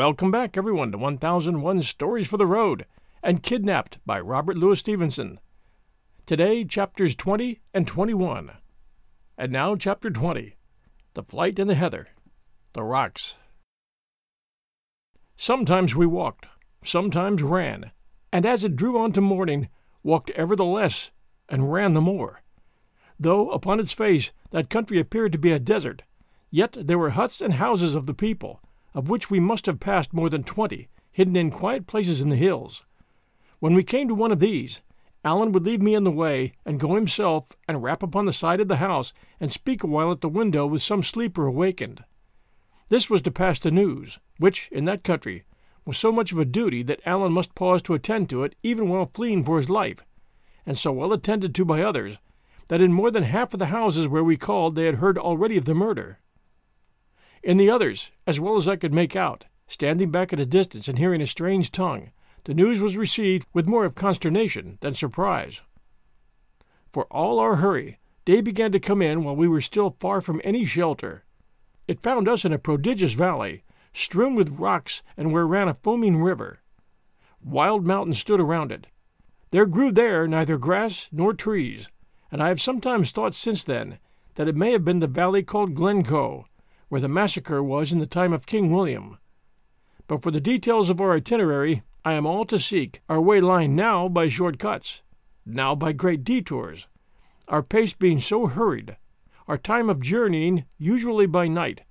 Welcome back, everyone, to 1001 Stories for the Road and Kidnapped by Robert Louis Stevenson. Today, chapters 20 and 21. And now, chapter 20 The Flight in the Heather, The Rocks. Sometimes we walked, sometimes ran, and as it drew on to morning, walked ever the less and ran the more. Though, upon its face, that country appeared to be a desert, yet there were huts and houses of the people of which we must have passed more than twenty, hidden in quiet places in the hills. When we came to one of these, Allan would leave me in the way and go himself and rap upon the side of the house and speak a while at the window with some sleeper awakened. This was to pass the news, which, in that country, was so much of a duty that Allan must pause to attend to it even while fleeing for his life, and so well attended to by others that in more than half of the houses where we called they had heard already of the murder. In the others, as well as I could make out, standing back at a distance and hearing a strange tongue, the news was received with more of consternation than surprise. For all our hurry, day began to come in while we were still far from any shelter. It found us in a prodigious valley, strewn with rocks and where ran a foaming river. Wild mountains stood around it. There grew there neither grass nor trees, and I have sometimes thought since then that it may have been the valley called Glencoe, where the massacre was in the time of King William. But for the details of our itinerary, I am all to seek, our way lying now by short cuts, now by great detours, our pace being so hurried, our time of journeying usually by night,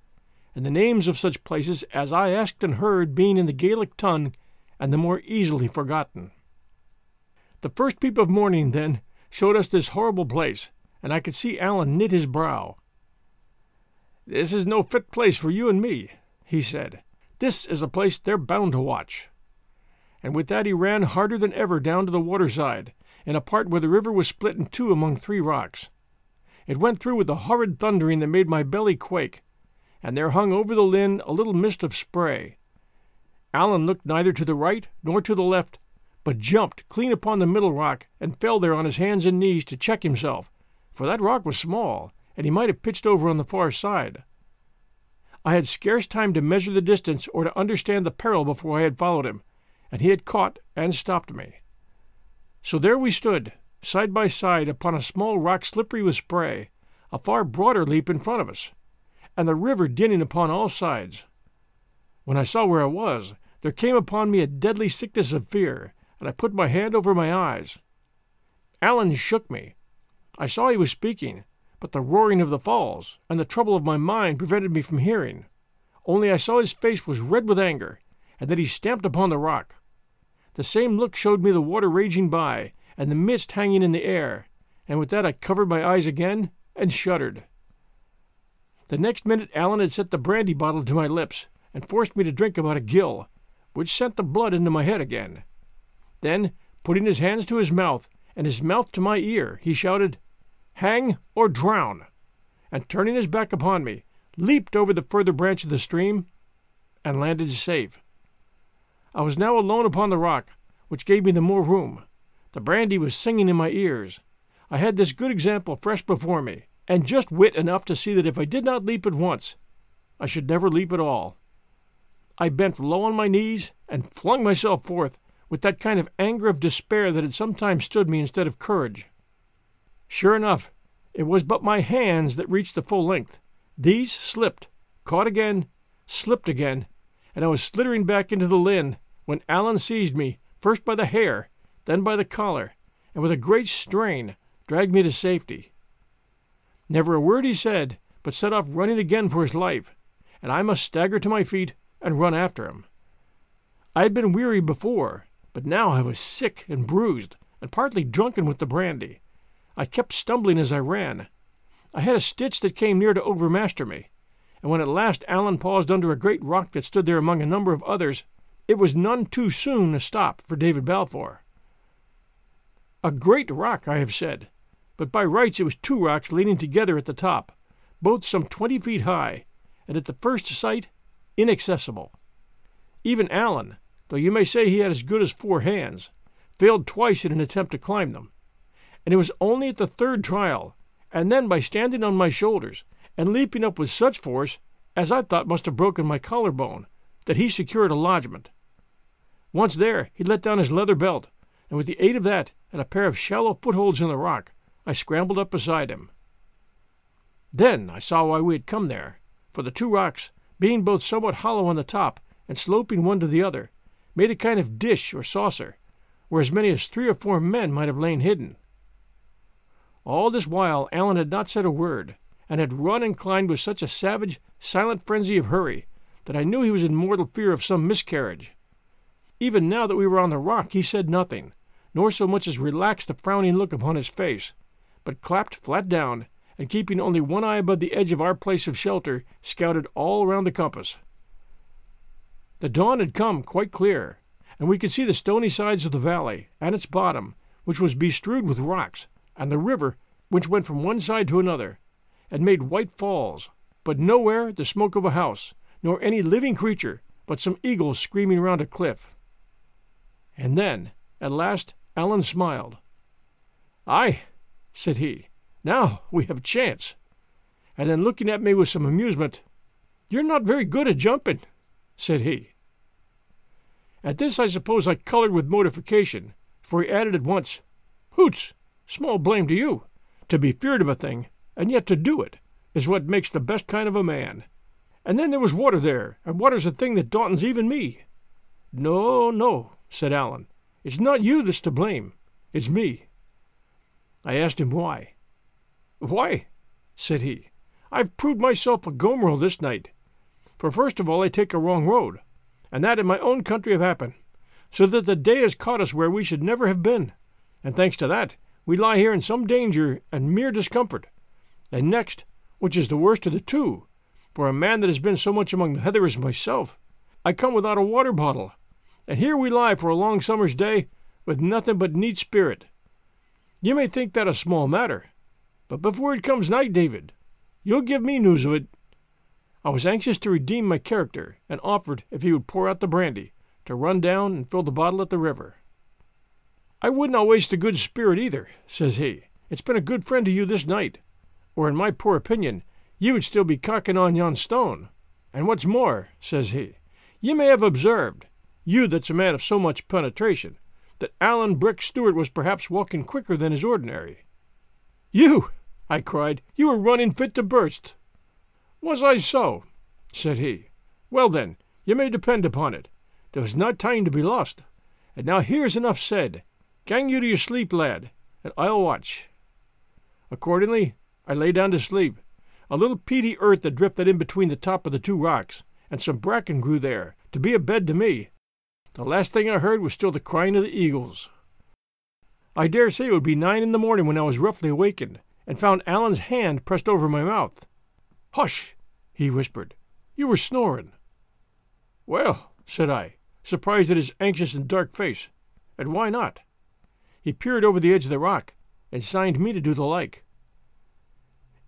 and the names of such places as I asked and heard being in the Gaelic tongue and the more easily forgotten. The first peep of morning, then, showed us this horrible place, and I could see Allan knit his brow. This is no fit place for you and me, he said. This is a place they're bound to watch. And with that he ran harder than ever down to the waterside, in a part where the river was split in two among three rocks. It went through with a horrid thundering that made my belly quake, and there hung over the linn a little mist of spray. Allan looked neither to the right nor to the left, but jumped clean upon the middle rock and fell there on his hands and knees to check himself, for that rock was small, and he might have pitched over on the far side. I had scarce time to measure the distance or to understand the peril before I had followed him, and he had caught and stopped me. So there we stood, side by side, upon a small rock slippery with spray, a far broader leap in front of us, and the river dinning upon all sides. When I saw where I was, there came upon me a deadly sickness of fear, and I put my hand over my eyes. Allan shook me. I saw he was speaking, but the roaring of the falls and the trouble of my mind prevented me from hearing. Only I saw his face was red with anger, and that he stamped upon the rock. The same look showed me the water raging by, and the mist hanging in the air, and with that I covered my eyes again and shuddered. The next minute Allan had set the brandy bottle to my lips, and forced me to drink about a gill, which sent the blood into my head again. Then, putting his hands to his mouth, and his mouth to my ear, he shouted, hang or drown, and turning his back upon me, leaped over the further branch of the stream and landed safe. I was now alone upon the rock, which gave me the more room. The brandy was singing in my ears. I had this good example fresh before me, and just wit enough to see that if I did not leap at once, I should never leap at all. I bent low on my knees and flung myself forth with that kind of anger of despair that had sometimes stood me instead of courage. Sure enough, it was but my hands that reached the full length. These slipped, caught again, slipped again, and I was slittering back into the linn when Allan seized me, first by the hair, then by the collar, and with a great strain dragged me to safety. Never a word he said, but set off running again for his life, and I must stagger to my feet and run after him. I had been weary before, but now I was sick and bruised, and partly drunken with the brandy. I kept stumbling as I ran. I had a stitch that came near to overmaster me, and when at last Allan paused under a great rock that stood there among a number of others, it was none too soon a stop for David Balfour. A great rock, I have said, but by rights it was two rocks leaning together at the top, both some twenty feet high, and at the first sight inaccessible. Even Allan, though you may say he had as good as four hands, failed twice in an attempt to climb them and it was only at the third trial, and then by standing on my shoulders and leaping up with such force as I thought must have broken my collar bone, that he secured a lodgment. Once there, he let down his leather belt, and with the aid of that and a pair of shallow footholds in the rock, I scrambled up beside him. Then I saw why we had come there, for the two rocks, being both somewhat hollow on the top and sloping one to the other, made a kind of dish or saucer, where as many as three or four men might have lain hidden. All this while Allan had not said a word, and had run and climbed with such a savage, silent frenzy of hurry that I knew he was in mortal fear of some miscarriage. Even now that we were on the rock, he said nothing, nor so much as relaxed the frowning look upon his face, but clapped flat down, and keeping only one eye above the edge of our place of shelter, scouted all around the compass. The dawn had come quite clear, and we could see the stony sides of the valley, and its bottom, which was bestrewed with rocks, and the river, which went from one side to another, and made white falls, but nowhere the smoke of a house, nor any living creature but some eagles screaming round a cliff. And then, at last, Allan smiled. Aye, said he, now we have a chance. And then looking at me with some amusement, You're not very good at jumping, said he. At this I suppose I colored with mortification, for he added at once, Hoots, small blame to you. To be feared of a thing, and yet to do it, is what makes the best kind of a man. And then there was water there, and water's a thing that dauntens even me. No, no, said Allan. It's not you that's to blame. It's me. I asked him why. Why, said he, I've proved myself a gomerel this night. For first of all I take a wrong road, and that in my own country have happened, so that the day has caught us where we should never have been, and thanks to that, we lie here in some danger and mere discomfort. And next, which is the worst of the two, for a man that has been so much among the heather as myself, I come without a water bottle, and here we lie for a long summer's day with nothing but neat spirit. You may think that a small matter, but before it comes night, David, you'll give me news of it. I was anxious to redeem my character, and offered, if he would pour out the brandy, to run down and fill the bottle at the river. I would not waste a good spirit either, says he. It's been a good friend to you this night, or in my poor opinion, you would still be cocking on yon stone. And what's more, says he, you may have observed, you that's a man of so much penetration, that Allan Breck Stewart was perhaps walking quicker than is ordinary. You, I cried. You were running fit to burst. Was I so? said he. Well, then, you may depend upon it. There was not time to be lost. And now here's enough said. Gang you to your sleep, lad, and I'll watch. Accordingly, I lay down to sleep. A little peaty earth that drifted in between the top of the two rocks, and some bracken grew there, to be a bed to me. The last thing I heard was still the crying of the eagles. I dare say it would be nine in the morning when I was roughly awakened, and found Allan's hand pressed over my mouth. Hush, he whispered. You were snoring. Well, said I, surprised at his anxious and dark face, and why not? He peered over the edge of the rock, and signed me to do the like.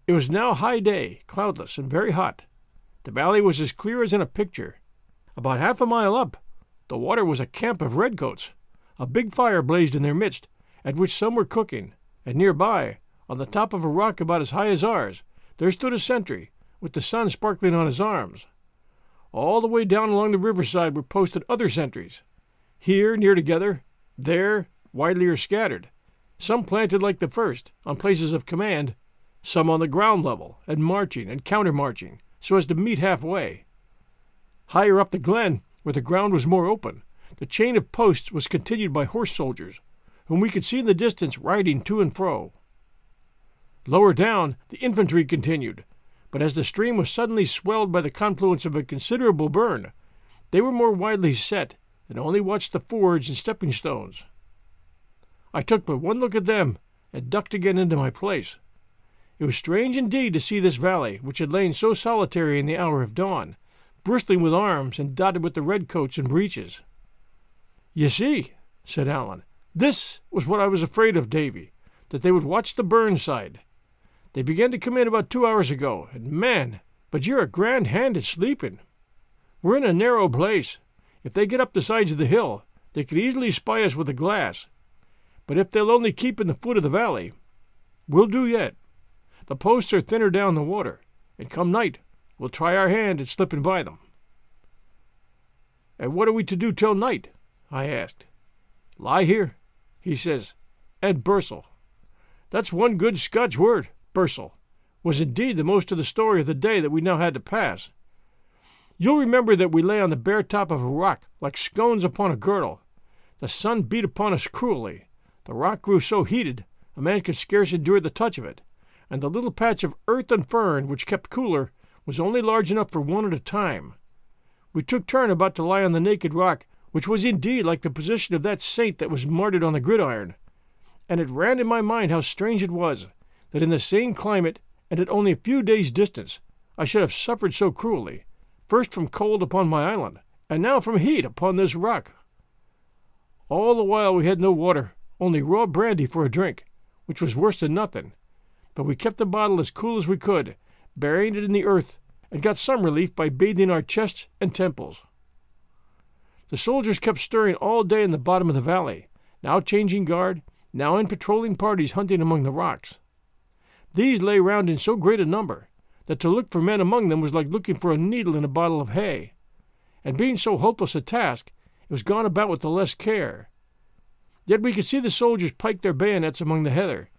It was now high day, cloudless, and very hot. The valley was as clear as in a picture. About half a mile up, the water was a camp of redcoats. A big fire blazed in their midst, at which some were cooking, and near by, on the top of a rock about as high as ours, there stood a sentry, with the sun sparkling on his arms. All the way down along the riverside were posted other sentries, here near together, there widely or scattered, some planted like the first, on places of command, some on the ground level, and marching and countermarching, so as to meet halfway. Higher up the glen, where the ground was more open, the chain of posts was continued by horse soldiers, whom we could see in the distance riding to and fro. Lower down, the infantry continued, but as the stream was suddenly swelled by the confluence of a considerable burn, they were more widely set, and only watched the fords and stepping stones. I took but one look at them, and ducked again into my place. It was strange indeed to see this valley, which had lain so solitary in the hour of dawn, bristling with arms and dotted with the redcoats and breeches. You see, said Allan, this was what I was afraid of, Davy, that they would watch the burn side, they began to come in about two hours ago, and man, but you're a grand hand at sleeping. We're in a narrow place. If they get up the sides of the hill, they could easily spy us with a glass. But if they'll only keep in the foot of the valley, we'll do yet. The posts are thinner down the water, and come night, we'll try our hand at slipping by them. And what are we to do till night? I asked. Lie here, he says, and bursel. That's one good Scotch word, bursel, was indeed the most of the story of the day that we now had to pass. You'll remember that we lay on the bare top of a rock, like scones upon a girdle. The sun beat upon us cruelly. The rock grew so heated a man could scarce endure the touch of it, and the little patch of earth and fern which kept cooler was only large enough for one at a time. We took turn about to lie on the naked rock, which was indeed like the position of that saint that was martyred on the gridiron. And it ran in my mind how strange it was that in the same climate and at only a few days' distance I should have suffered so cruelly, first from cold upon my island, and now from heat upon this rock. All the while we had no water, only raw brandy for a drink, which was worse than nothing, but we kept the bottle as cool as we could, burying it in the earth and got some relief by bathing our chests and temples. The soldiers kept stirring all day in the bottom of the valley, now changing guard, now in patrolling parties hunting among the rocks. These lay round in so great a number that to look for men among them was like looking for a needle in a bottle of hay, and being so hopeless a task, it was gone about with the less care. Yet we could see the soldiers pike their bayonets among the heather,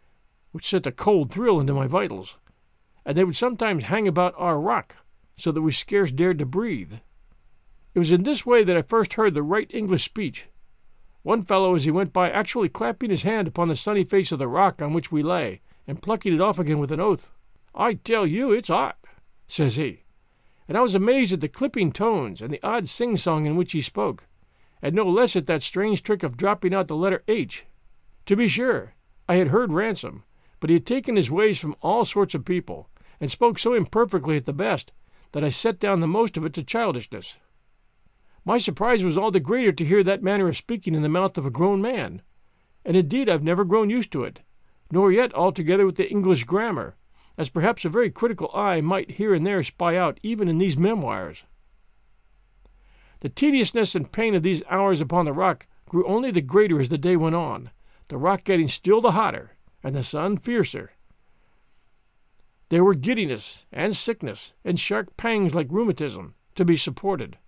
which sent a cold thrill into my vitals, and they would sometimes hang about our rock, so that we scarce dared to breathe. It was in this way that I first heard the right English speech. One fellow, as he went by, actually clapping his hand upon the sunny face of the rock on which we lay, and plucking it off again with an oath. I tell you, it's hot, says he. And I was amazed at the clipping tones and the odd sing song in which he spoke, and no less at that strange trick of dropping out the letter H. To be sure, I had heard Ransom, but he had taken his ways from all sorts of people, and spoke so imperfectly at the best that I set down the most of it to childishness. My surprise was all the greater to hear that manner of speaking in the mouth of a grown man, and indeed I've never grown used to it, nor yet altogether with the English grammar, as perhaps a very critical eye might here and there spy out even in these memoirs. The tediousness and pain of these hours upon the rock grew only the greater as the day went on, the rock getting still the hotter, and the sun fiercer. There were giddiness and sickness and sharp pangs like rheumatism to be supported.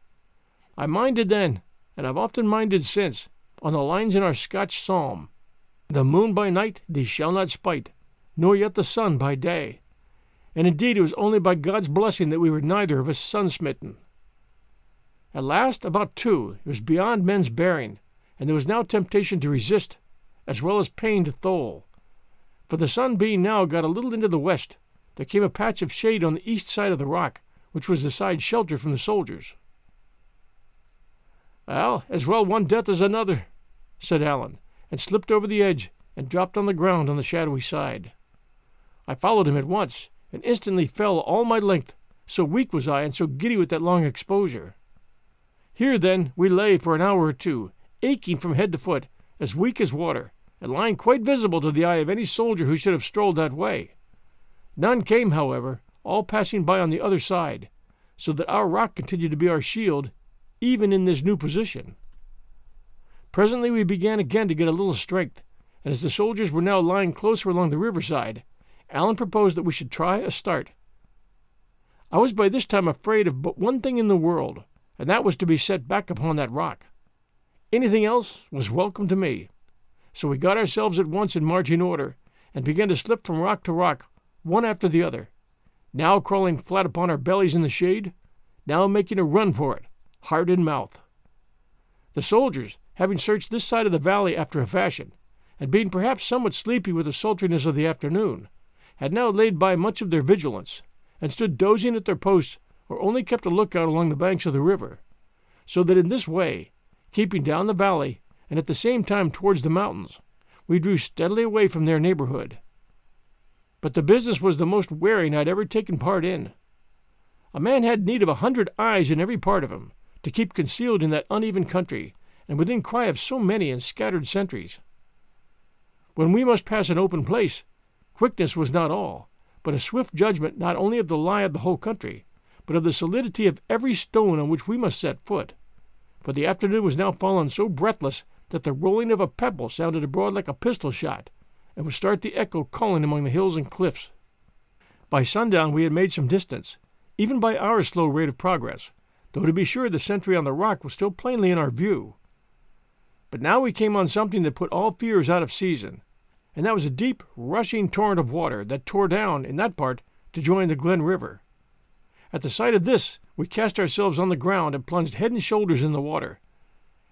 I minded then, and I've often minded since, on the lines in our Scotch psalm The moon by night thee shall not spite, nor yet the sun by day. And indeed it was only by God's blessing that we were neither of us sun smitten. At last, about two, it was beyond men's bearing, and there was now temptation to resist, as well as pain to thole. For the sun being now got a little into the west, there came a patch of shade on the east side of the rock, which was the side sheltered from the soldiers. Well, as well one death as another, said Allan, and slipped over the edge and dropped on the ground on the shadowy side. I followed him at once, and instantly fell all my length, so weak was I and so giddy with that long exposure. Here, then, we lay for an hour or two, aching from head to foot, as weak as water, and lying quite visible to the eye of any soldier who should have strolled that way. None came, however, all passing by on the other side, so that our rock continued to be our shield, even in this new position. Presently we began again to get a little strength, and as the soldiers were now lying closer along the riverside, Allan proposed that we should try a start. I was by this time afraid of but one thing in the world, and that was to be set back upon that rock. Anything else was welcome to me. So we got ourselves at once in marching order, and began to slip from rock to rock, one after the other, now crawling flat upon our bellies in the shade, now making a run for it, heart in mouth. The soldiers, having searched this side of the valley after a fashion, and being perhaps somewhat sleepy with the sultriness of the afternoon, had now laid by much of their vigilance, and stood dozing at their posts or only kept a lookout along the banks of the river, so that in this way, keeping down the valley and at the same time towards the mountains, we drew steadily away from their neighborhood but the business was the most wearing I'd ever taken part in. A man had need of a hundred eyes in every part of him to keep concealed in that uneven country and within cry of so many and scattered sentries. When we must pass an open place, quickness was not all, but a swift judgment not only of the lie of the whole country, but of the solidity of every stone on which we must set foot. For the afternoon was now fallen so breathless that the rolling of a pebble sounded abroad like a pistol shot, and would start the echo calling among the hills and cliffs. By sundown we had made some distance, even by our slow rate of progress, though to be sure the sentry on the rock was still plainly in our view. But now we came on something that put all fears out of season, and that was a deep, rushing torrent of water that tore down in that part to join the Glen River. At the sight of this, we cast ourselves on the ground and plunged head and shoulders in the water,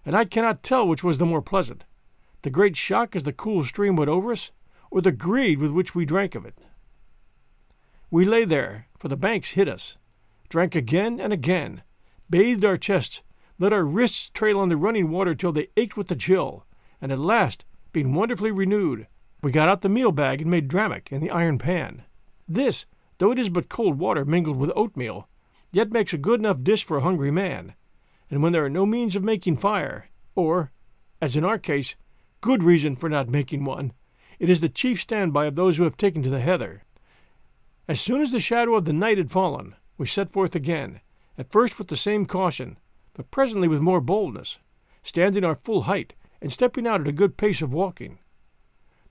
and I cannot tell which was the more pleasant the great shock as the cool stream went over us, or the greed with which we drank of it. We lay there, for the banks hid us, drank again and again, bathed our chests, let our wrists trail on the running water till they ached with the chill, and at last, being wonderfully renewed, we got out the meal bag and made drammach in the iron pan. This, though it is but cold water mingled with oatmeal, yet makes a good enough dish for a hungry man, and when there are no means of making fire, or, as in our case, good reason for not making one, it is the chief standby of those who have taken to the heather. As soon as the shadow of the night had fallen, we set forth again, at first with the same caution, but presently with more boldness, standing our full height and stepping out at a good pace of walking.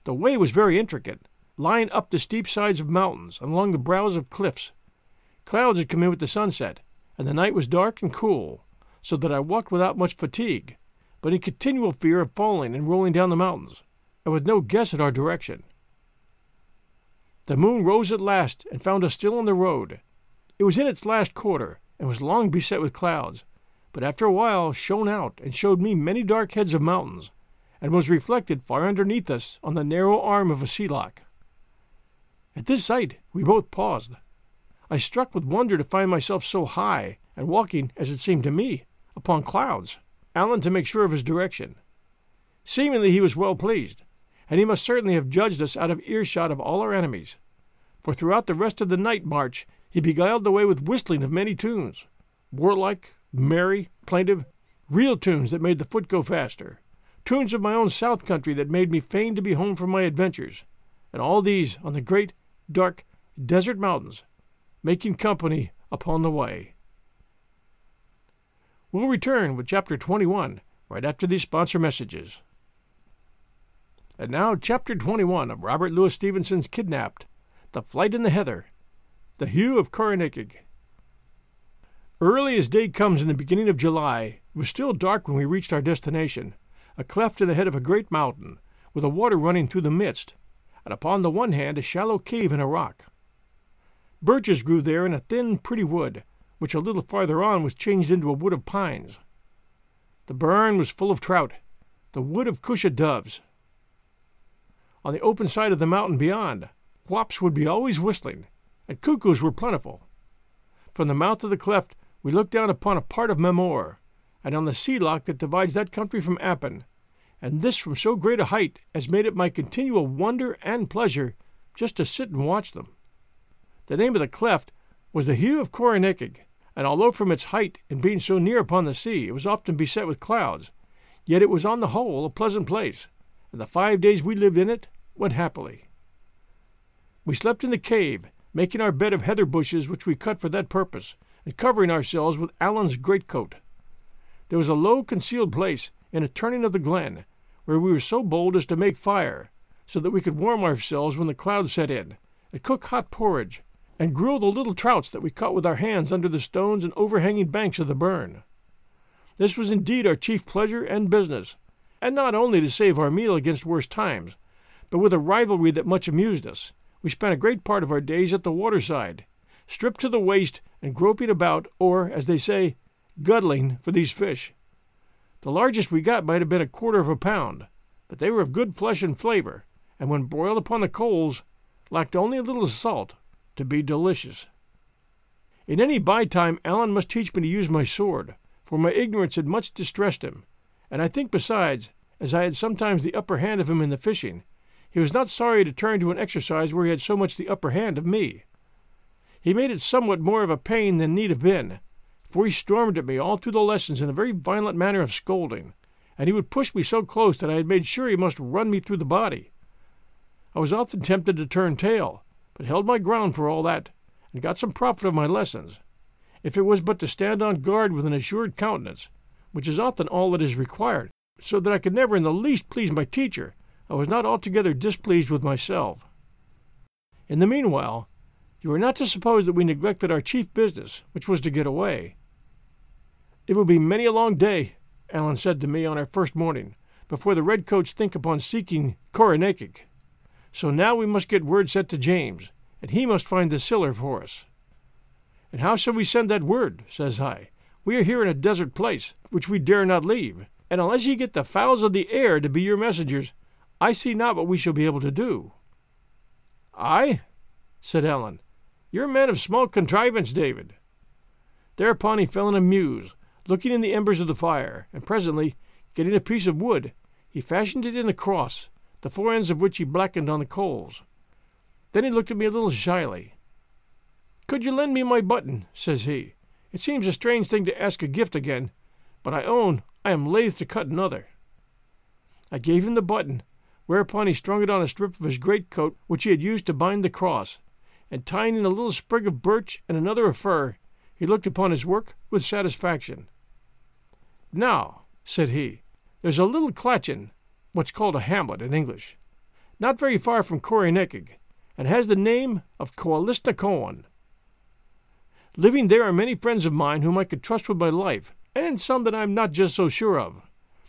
The way was very intricate, lying up the steep sides of mountains and along the brows of cliffs. Clouds had come in with the sunset, and the night was dark and cool, so that I walked without much fatigue, but in continual fear of falling and rolling down the mountains, and with no guess at our direction. The moon rose at last and found us still on the road. It was in its last quarter, and was long beset with clouds, but after a while shone out and showed me many dark heads of mountains, and was reflected far underneath us on the narrow arm of a sea loch. At this sight we both paused. I struck with wonder to find myself so high, and walking, as it seemed to me, upon clouds. Allan to make sure of his direction. Seemingly he was well pleased, and he must certainly have judged us out of earshot of all our enemies, for throughout the rest of the night march he beguiled the way with whistling of many tunes, warlike, merry, plaintive, real tunes that made the foot go faster, tunes of my own south country that made me fain to be home from my adventures, and all these on the great, dark, desert mountains, making company upon the way. We'll return with Chapter 21 right after these sponsor messages. And now, Chapter 21 of Robert Louis Stevenson's Kidnapped The Flight in the Heather, The Heugh of Corrynakiegh. Early as day comes in the beginning of July, it was still dark when we reached our destination, a cleft in the head of a great mountain, with a water running through the midst, and upon the one hand a shallow cave in a rock. Birches grew there in a thin, pretty wood, which a little farther on was changed into a wood of pines. The burn was full of trout, the wood of cusha doves. On the open side of the mountain beyond, whaups would be always whistling, and cuckoos were plentiful. From the mouth of the cleft we looked down upon a part of Mamore, and on the sea loch that divides that country from Appin, and this from so great a height as made it my continual wonder and pleasure just to sit and watch them. The name of the cleft was the Heugh of Corrynakiegh, and although from its height and being so near upon the sea it was often beset with clouds, yet it was on the whole a pleasant place, and the five days we lived in it went happily. We slept in the cave, making our bed of heather bushes which we cut for that purpose, and covering ourselves with Allan's greatcoat. There was a low concealed place in a turning of the glen, where we were so bold as to make fire, so that we could warm ourselves when the clouds set in, and cook hot porridge, and grill the little trouts that we caught with our hands under the stones and overhanging banks of the burn. This was indeed our chief pleasure and business, and not only to save our meal against worse times, but with a rivalry that much amused us. We spent a great part of our days at the waterside, stripped to the waist and groping about, or, as they say, guddling for these fish. The largest we got might have been a quarter of a pound, but they were of good flesh and flavor, and when broiled upon the coals, lacked only a little salt to be delicious. In any by time, Allan must teach me to use my sword, for my ignorance had much distressed him, and I think besides, as I had sometimes the upper hand of him in the fishing, he was not sorry to turn to an exercise where he had so much the upper hand of me. He made it somewhat more of a pain than need have been, for he stormed at me all through the lessons in a very violent manner of scolding, and he would push me so close that I had made sure he must run me through the body. I was often tempted to turn tail, but held my ground for all that, and got some profit of my lessons, if it was but to stand on guard with an assured countenance, which is often all that is required, so that I could never in the least please my teacher, I was not altogether displeased with myself. In the meanwhile, you are not to suppose that we neglected our chief business, which was to get away. It will be many a long day, Allan said to me on our first morning, before the redcoats think upon seeking Corrynakiegh. So now we must get word sent to James, and he must find the siller for us. And how shall we send that word? says I. We are here in a desert place, which we dare not leave, and unless ye get the fowls of the air to be your messengers, I see not what we shall be able to do. I? said Allan. You're a man of small contrivance, David. Thereupon he fell in a muse, looking in the embers of the fire, and presently, getting a piece of wood, he fashioned it in a cross, the four ends of which he blackened on the coals. Then he looked at me a little shyly. Could you lend me my button? says he. It seems a strange thing to ask a gift again, but I own I am loath to cut another. I gave him the button, whereupon he strung it on a strip of his greatcoat which he had used to bind the cross, and tying in a little sprig of birch and another of fir, he looked upon his work with satisfaction. Now, said he, there's a little clachan, what's called a hamlet in English, not very far from Corrynakiegh, and has the name of Koalisnacoan. Living there are many friends of mine whom I could trust with my life, and some that I am not just so sure of.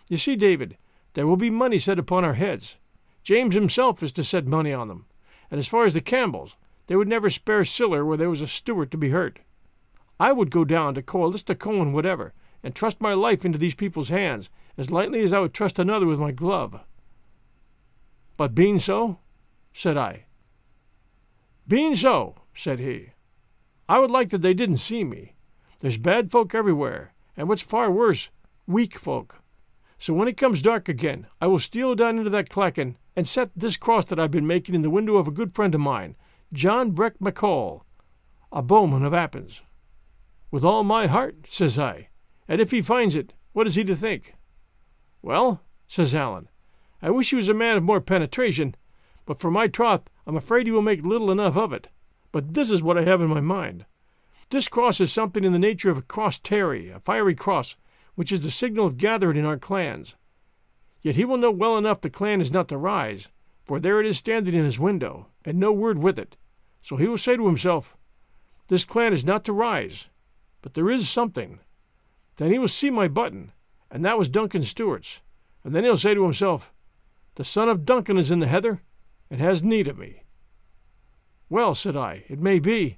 You see, David, there will be money set upon our heads. James himself is to set money on them, and as far as the Campbells, they would never spare siller where there was a steward to be hurt. I would go down to Koalisnacoan whatever, and trust my life into these people's hands as lightly as I would trust another with my glove. But being so, said I. Being so, said he, I would like that they didn't see me. There's bad folk everywhere, and what's far worse, weak folk. So when it comes dark again, I will steal down into that clachan and set this cross that I've been making in the window of a good friend of mine, John Breck Maccoll, a bowman of Appins. With all my heart, says I, and if he finds it, what is he to think? Well, says Allan, I wish he was a man of more penetration, but for my troth, I'm afraid he will make little enough of it. But this is what I have in my mind. This cross is something in the nature of a cross terry, a fiery cross, which is the signal of gathering in our clans. Yet he will know well enough the clan is not to rise, for there it is standing in his window, and no word with it. So he will say to himself, This clan is not to rise, but there is something. Then he will see my button, and that was Duncan Stewart's, and then he'll say to himself, The son of Duncan is in the heather, and has need of me. Well, said I, it may be,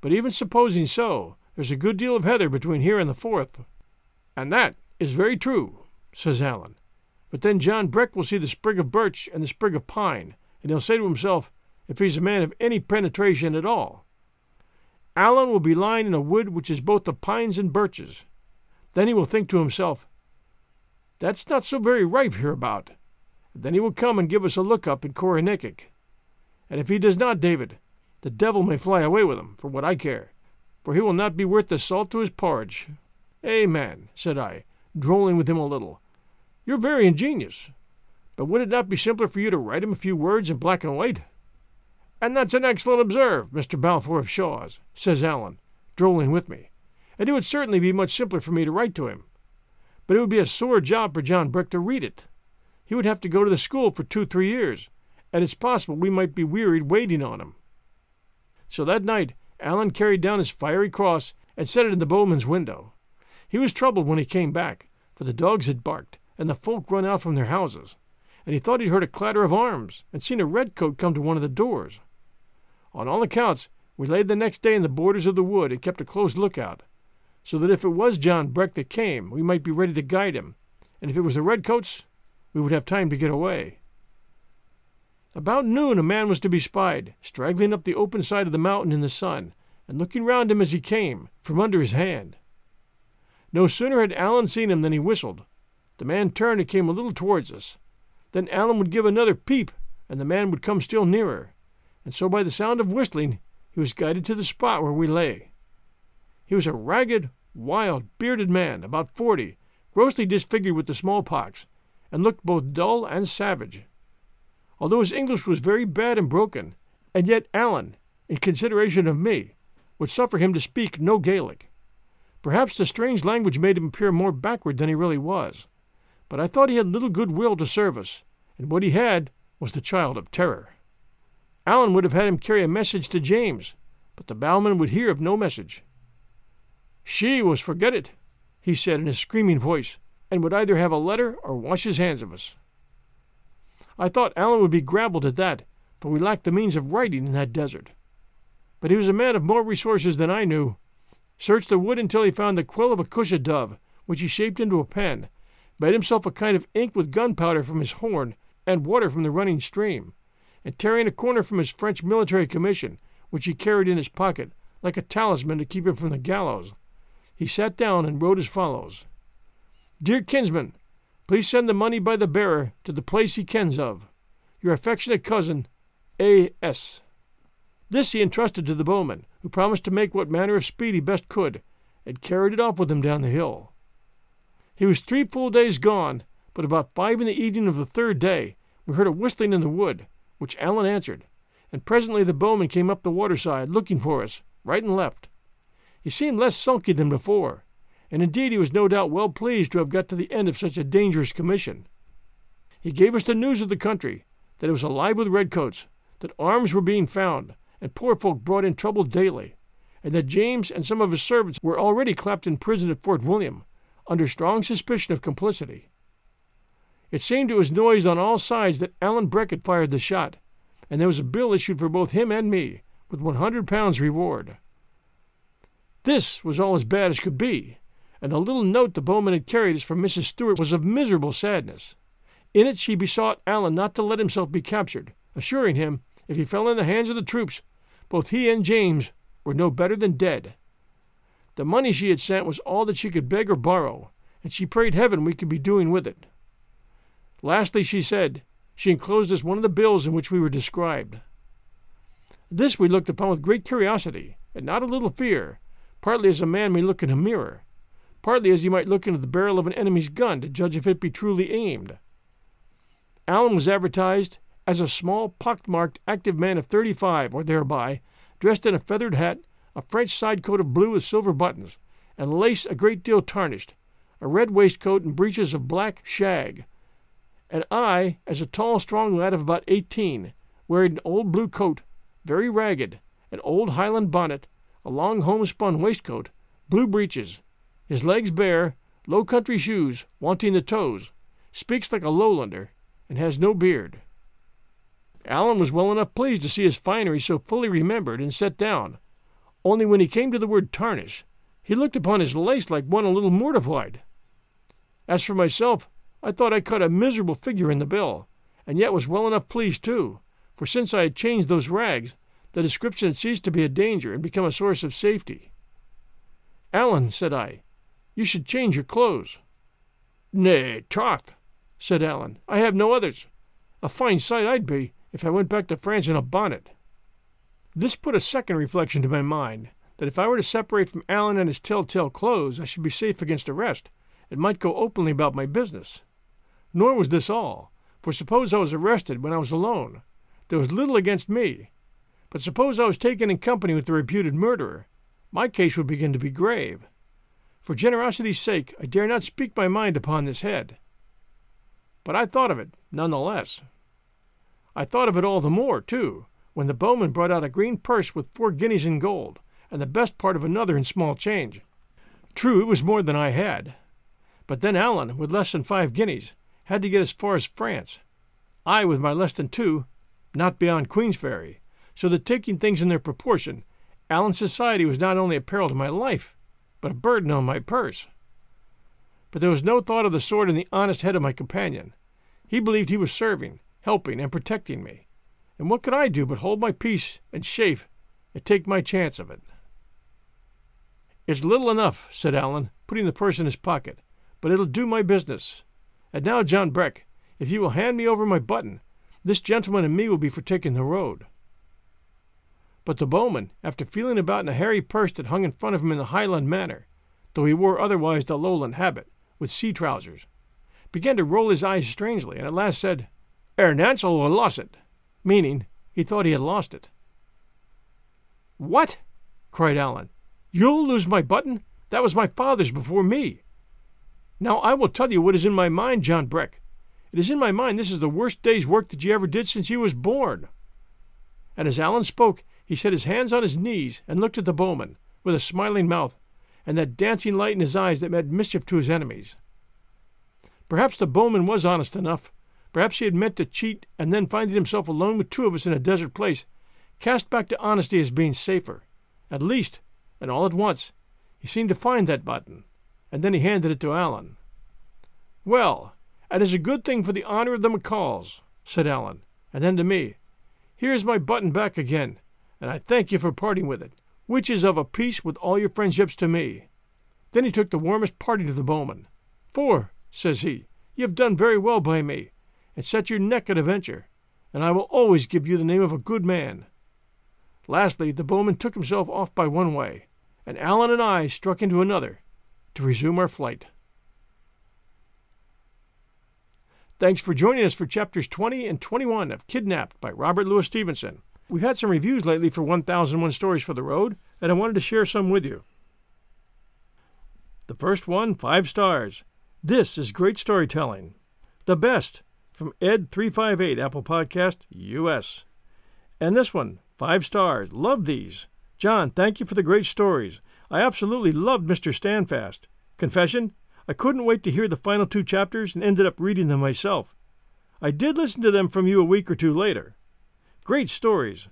but even supposing so, there's a good deal of heather between here and the Forth. And that is very true, says Allan. But then John Breck will see the sprig of birch and the sprig of pine, and he'll say to himself, if he's a man of any penetration at all, Allan will be lying in a wood which is both of pines and birches. Then he will think to himself, That's not so very ripe hereabout. And then he will come and give us a look up in Corrynakiegh. And if he does not, David, the devil may fly away with him, for what I care, for he will not be worth the salt to his porridge. Amen, said I, drolling with him a little. You're very ingenious. But would it not be simpler for you to write him a few words in black and white? And that's an excellent observe, Mr. Balfour of Shaw's, says Allan, drolling with me. And it would certainly be much simpler for me to write to him. But it would be a sore job for John Breck to read it. He would have to go to the school for two, three years, and it's possible we might be wearied waiting on him. So that night, Allan carried down his fiery cross and set it in the bowman's window. He was troubled when he came back, for the dogs had barked, and the folk run out from their houses, and he thought he'd heard a clatter of arms and seen a redcoat come to one of the doors. On all accounts, we lay the next day in the borders of the wood and kept a close lookout, so that if it was John Breck that came, we might be ready to guide him, and if it was the redcoats, we would have time to get away. About noon a man was to be spied, straggling up the open side of the mountain in the sun, and looking round him as he came, from under his hand. No sooner had Allan seen him than he whistled. The man turned and came a little towards us. Then Allan would give another peep, and the man would come still nearer and so by the sound of whistling he was guided to the spot where we lay. He was a ragged, wild, bearded man, about forty, grossly disfigured with the smallpox, and looked both dull and savage. Although his English was very bad and broken, and yet Allan, in consideration of me, would suffer him to speak no Gaelic. Perhaps the strange language made him appear more backward than he really was, but I thought he had little good will to serve us, and what he had was the child of terror. Allan would have had him carry a message to James, but the bowman would hear of no message. She was forget it, he said in a screaming voice, and would either have a letter or wash his hands of us. I thought Allen would be grappled at that, for we lacked the means of writing in that desert. But he was a man of more resources than I knew. Searched the wood until he found the quill of a cusha dove, which he shaped into a pen, made himself a kind of ink with gunpowder from his horn and water from the running stream, and tearing a corner from his French military commission, which he carried in his pocket, like a talisman to keep him from the gallows, he sat down and wrote as follows Dear kinsman, please send the money by the bearer to the place he kens of. Your affectionate cousin, A. S. This he entrusted to the bowman, who promised to make what manner of speed he best could, and carried it off with him down the hill. He was three full days gone, but about five in the evening of the third day we heard a whistling in the wood, which Allen answered, and presently the bowman came up the waterside, looking for us, right and left. He seemed less sulky than before, and indeed he was no doubt well pleased to have got to the end of such a dangerous commission. He gave us the news of the country, that it was alive with redcoats, that arms were being found, and poor folk brought in trouble daily, and that James and some of his servants were already clapped in prison at Fort William, under strong suspicion of complicity. It seemed it was noised on all sides that Allen Breck had fired the shot, and there was a bill issued for both him and me, with one hundred pounds reward. This was all as bad as could be, and the little note the bowman had carried from Mrs. Stewart was of miserable sadness. In it she besought Allen not to let himself be captured, assuring him, if he fell in the hands of the troops, both he and James were no better than dead. The money she had sent was all that she could beg or borrow, and she prayed heaven we could be doing with it. Lastly, she said, she enclosed us one of the bills in which we were described. This we looked upon with great curiosity, and not a little fear, partly as a man may look in a mirror, partly as he might look into the barrel of an enemy's gun to judge if it be truly aimed. Allen was advertised as a small, pock-marked, active man of thirty-five or thereby, dressed in a feathered hat, a French side coat of blue with silver buttons, and lace a great deal tarnished, a red waistcoat and breeches of black shag, and I as a tall, strong lad of about eighteen, wearing an old blue coat, very ragged, an old Highland bonnet, a long homespun waistcoat, blue breeches, his legs bare, low country shoes, wanting the toes, speaks like a lowlander, and has no beard. Allen was well enough pleased to see his finery so fully remembered and set down, only when he came to the word tarnish, he looked upon his lace like one a little mortified. As for myself, I thought I cut a miserable figure in the bill, and yet was well enough pleased too, for since I had changed those rags, the description ceased to be a danger and become a source of safety. Allen, said I, you should change your clothes. Nay, troth, said Allen, I have no others. A fine sight I'd be if I went back to France in a bonnet. This put a second reflection to my mind that if I were to separate from Allen and his telltale clothes, I should be safe against arrest, and might go openly about my business. Nor was this all, for suppose I was arrested when I was alone, there was little against me. But suppose I was taken in company with the reputed murderer, my case would begin to be grave. For generosity's sake, I dare not speak my mind upon this head. But I thought of it, none the less. I thought of it all the more, too, when the bowman brought out a green purse with four guineas in gold, and the best part of another in small change. True, it was more than I had. But then Allen, with less than five guineas, had to get as far as France. I, with my less than two, not beyond Queensferry so that taking things in their proportion, Allen's society was not only a peril to my life, but a burden on my purse. But there was no thought of the sort in the honest head of my companion. He believed he was serving, helping, and protecting me. And what could I do but hold my peace and chafe and take my chance of it? It's little enough, said Allen, putting the purse in his pocket, but it'll do my business. And now, John Breck, if you will hand me over my button, this gentleman and me will be for taking the road. But the bowman, after feeling about in a hairy purse that hung in front of him in the Highland manner, though he wore otherwise the lowland habit, with sea trousers, began to roll his eyes strangely, and at last said, Er Nansel will lost it, meaning he thought he had lost it. What? cried Allen. You'll lose my button? That was my father's before me. Now I will tell you what is in my mind, John Breck. It is in my mind this is the worst day's work that you ever did since you was born. And as Allen spoke, he set his hands on his knees and looked at the bowman, with a smiling mouth, and that dancing light in his eyes that meant mischief to his enemies. Perhaps the bowman was honest enough. Perhaps he had meant to cheat, and then finding himself alone with two of us in a desert place, cast back to honesty as being safer. At least, and all at once, he seemed to find that button, and then he handed it to Allan. Well, it is a good thing for the honor of the Maccolls, said Allan, and then to me, Here's my button back again, and I thank you for parting with it, which is of a piece with all your friendships to me. Then he took the warmest parting to the bowman. For, says he, you have done very well by me, and set your neck at a venture, and I will always give you the name of a good man. Lastly, the bowman took himself off by one way, and Allan and I struck into another to resume our flight. Thanks for joining us for chapters 20 and 21 of Kidnapped by Robert Louis Stevenson. We've had some reviews lately for 1001 Stories for the Road, and I wanted to share some with you. The first one, five stars. This is great storytelling. The best from Ed358, Apple Podcast, US. And this one, five stars. Love these. John, thank you for the great stories. I absolutely loved Mr. Standfast. Confession, I couldn't wait to hear the final two chapters and ended up reading them myself. I did listen to them from you a week or two later. Great stories.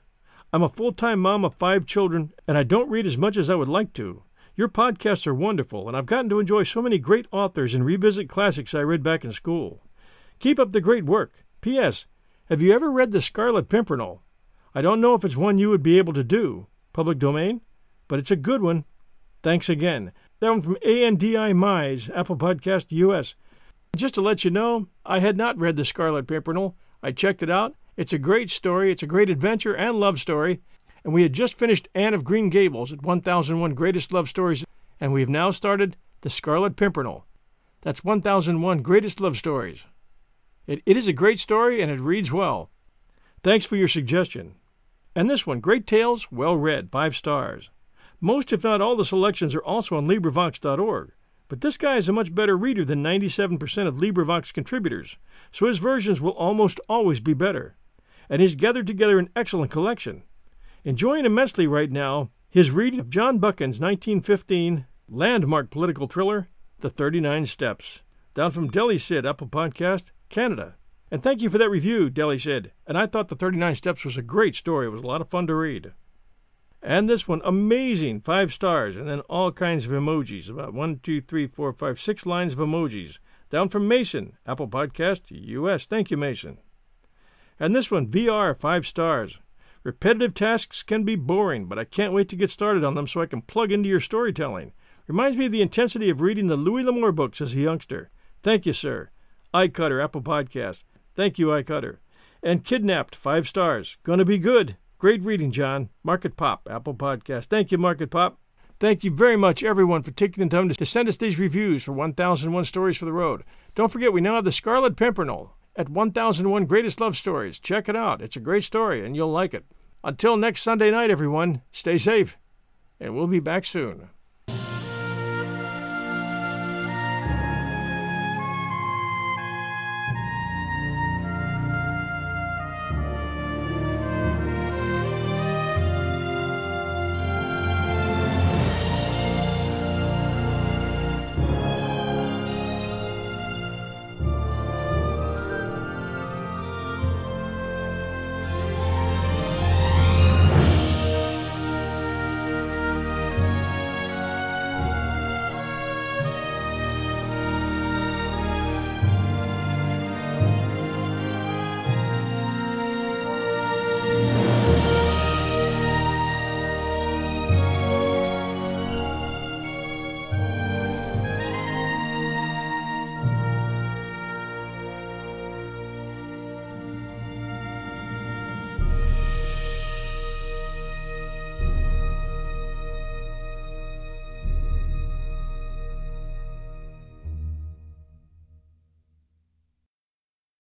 I'm a full time mom of five children, and I don't read as much as I would like to. Your podcasts are wonderful, and I've gotten to enjoy so many great authors and revisit classics I read back in school. Keep up the great work. P.S. Have you ever read The Scarlet Pimpernel? I don't know if it's one you would be able to do, public domain, but it's a good one. Thanks again. That one from ANDI Mize, Apple Podcast US. Just to let you know, I had not read The Scarlet Pimpernel. I checked it out. It's a great story, it's a great adventure and love story. And we had just finished Anne of Green Gables at 1001 Greatest Love Stories, and we have now started The Scarlet Pimpernel. That's 1001 Greatest Love Stories. It, it is a great story and it reads well. Thanks for your suggestion. And this one, Great Tales, well read, five stars. Most, if not all, the selections are also on LibriVox.org. But this guy is a much better reader than 97% of LibriVox contributors, so his versions will almost always be better. And he's gathered together an excellent collection. Enjoying immensely right now his reading of John Buchan's 1915 landmark political thriller, The 39 Steps. Down from Delhi Sid, Apple Podcast, Canada. And thank you for that review, Delhi Sid. And I thought The 39 Steps was a great story. It was a lot of fun to read. And this one, amazing, five stars, and then all kinds of emojis. About one, two, three, four, five, six lines of emojis. Down from Mason, Apple Podcast, US. Thank you, Mason. And this one, VR, five stars. Repetitive tasks can be boring, but I can't wait to get started on them so I can plug into your storytelling. Reminds me of the intensity of reading the Louis L'Amour books as a youngster. Thank you, sir. iCutter, Apple Podcast. Thank you, iCutter. And Kidnapped, five stars. Gonna be good. Great reading, John. Market Pop, Apple Podcast. Thank you, Market Pop. Thank you very much, everyone, for taking the time to send us these reviews for 1001 Stories for the Road. Don't forget, we now have The Scarlet Pimpernel at 1001 Greatest Love Stories. Check it out. It's a great story, and you'll like it. Until next Sunday night, everyone, stay safe, and we'll be back soon.